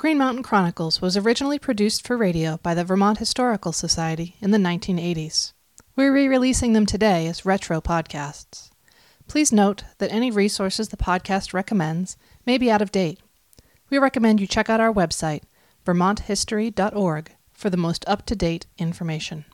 Green Mountain Chronicles was originally produced for radio by the Vermont Historical Society in the 1980s. We're re releasing them today as retro podcasts. Please note that any resources the podcast recommends may be out of date. We recommend you check out our website, vermonthistory.org, for the most up to date information.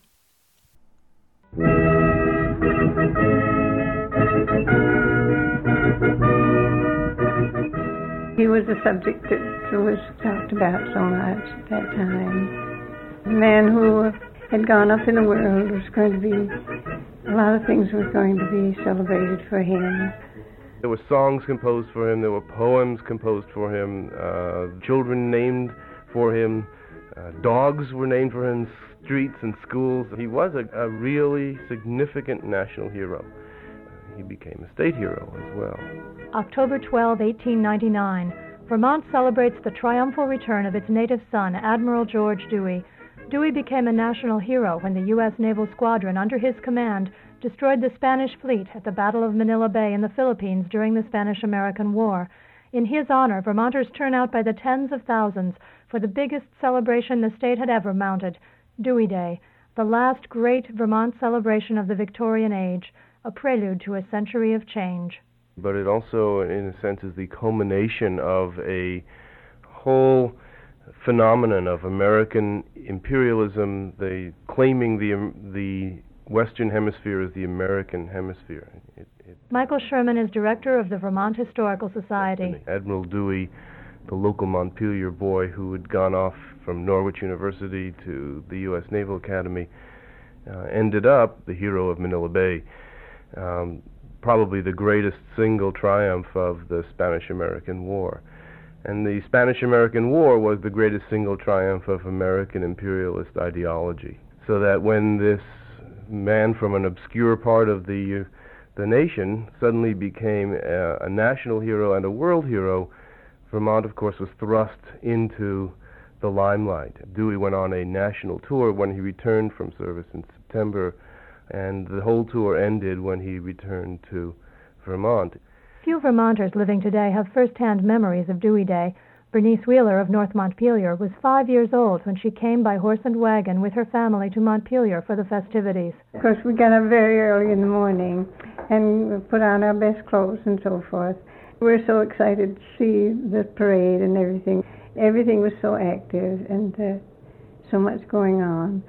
He was a subject that was talked about so much at that time. A man who had gone up in the world was going to be, a lot of things were going to be celebrated for him. There were songs composed for him, there were poems composed for him, uh, children named for him, uh, dogs were named for him, streets and schools. He was a, a really significant national hero. He became a state hero as well. October 12, 1899, Vermont celebrates the triumphal return of its native son, Admiral George Dewey. Dewey became a national hero when the U.S. Naval Squadron under his command destroyed the Spanish fleet at the Battle of Manila Bay in the Philippines during the Spanish American War. In his honor, Vermonters turn out by the tens of thousands for the biggest celebration the state had ever mounted Dewey Day, the last great Vermont celebration of the Victorian age, a prelude to a century of change but it also, in a sense, is the culmination of a whole phenomenon of American imperialism, the claiming the the Western Hemisphere as the American Hemisphere. It, it, Michael Sherman is director of the Vermont Historical Society. Admiral Dewey, the local Montpelier boy who had gone off from Norwich University to the U.S. Naval Academy, uh, ended up the hero of Manila Bay. Um, probably the greatest single triumph of the Spanish American War. And the Spanish American War was the greatest single triumph of American imperialist ideology. So that when this man from an obscure part of the the nation suddenly became a, a national hero and a world hero, Vermont, of course, was thrust into the limelight. Dewey went on a national tour when he returned from service in September and the whole tour ended when he returned to Vermont. Few Vermonters living today have first-hand memories of Dewey Day. Bernice Wheeler of North Montpelier was five years old when she came by horse and wagon with her family to Montpelier for the festivities. Of course, we got up very early in the morning and put on our best clothes and so forth. We were so excited to see the parade and everything. Everything was so active and uh, so much going on.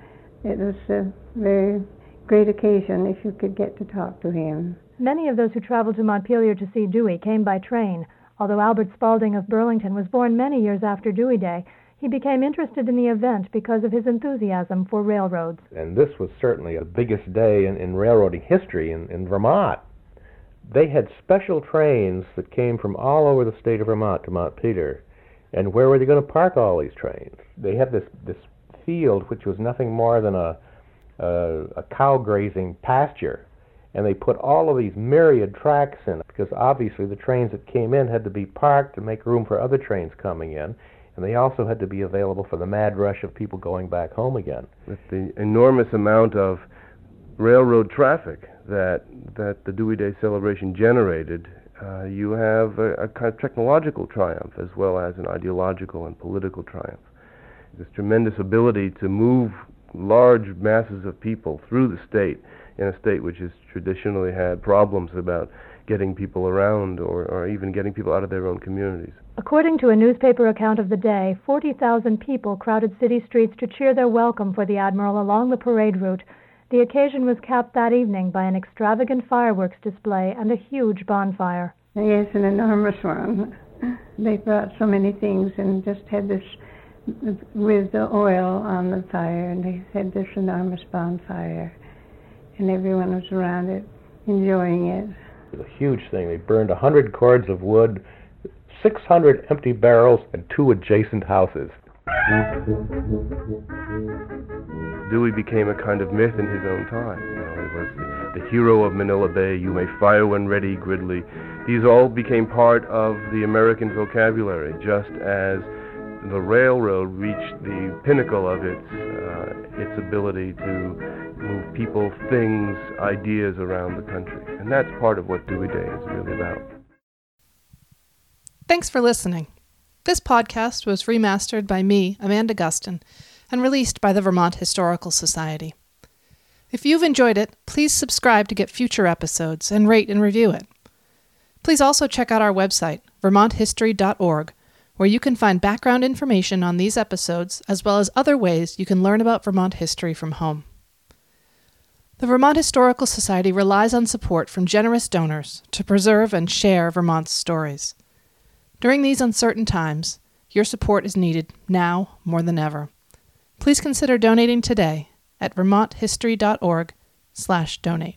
It was uh, very great occasion if you could get to talk to him. Many of those who traveled to Montpelier to see Dewey came by train. Although Albert Spalding of Burlington was born many years after Dewey Day, he became interested in the event because of his enthusiasm for railroads. And this was certainly the biggest day in, in railroading history in, in Vermont. They had special trains that came from all over the state of Vermont to Montpelier. And where were they going to park all these trains? They had this, this field which was nothing more than a uh, a cow grazing pasture. And they put all of these myriad tracks in it because obviously the trains that came in had to be parked to make room for other trains coming in. And they also had to be available for the mad rush of people going back home again. With the enormous amount of railroad traffic that that the Dewey Day celebration generated, uh, you have a, a kind of technological triumph as well as an ideological and political triumph. This tremendous ability to move large masses of people through the state in a state which has traditionally had problems about getting people around or, or even getting people out of their own communities. According to a newspaper account of the day, 40,000 people crowded city streets to cheer their welcome for the Admiral along the parade route. The occasion was capped that evening by an extravagant fireworks display and a huge bonfire. Yes, an enormous one. They brought so many things and just had this with the oil on the fire, and they had this enormous bonfire, and everyone was around it enjoying it. It was a huge thing. They burned a 100 cords of wood, 600 empty barrels, and two adjacent houses. Dewey became a kind of myth in his own time. You know, he was the hero of Manila Bay. You may fire when ready, Gridley. These all became part of the American vocabulary, just as the railroad reached the pinnacle of its uh, its ability to move people, things, ideas around the country, and that's part of what Dewey Day is really about. Thanks for listening. This podcast was remastered by me, Amanda Gustin, and released by the Vermont Historical Society. If you've enjoyed it, please subscribe to get future episodes and rate and review it. Please also check out our website, vermonthistory.org, where you can find background information on these episodes as well as other ways you can learn about Vermont history from home. The Vermont Historical Society relies on support from generous donors to preserve and share Vermont's stories. During these uncertain times, your support is needed now more than ever. Please consider donating today at vermonthistory.org/donate.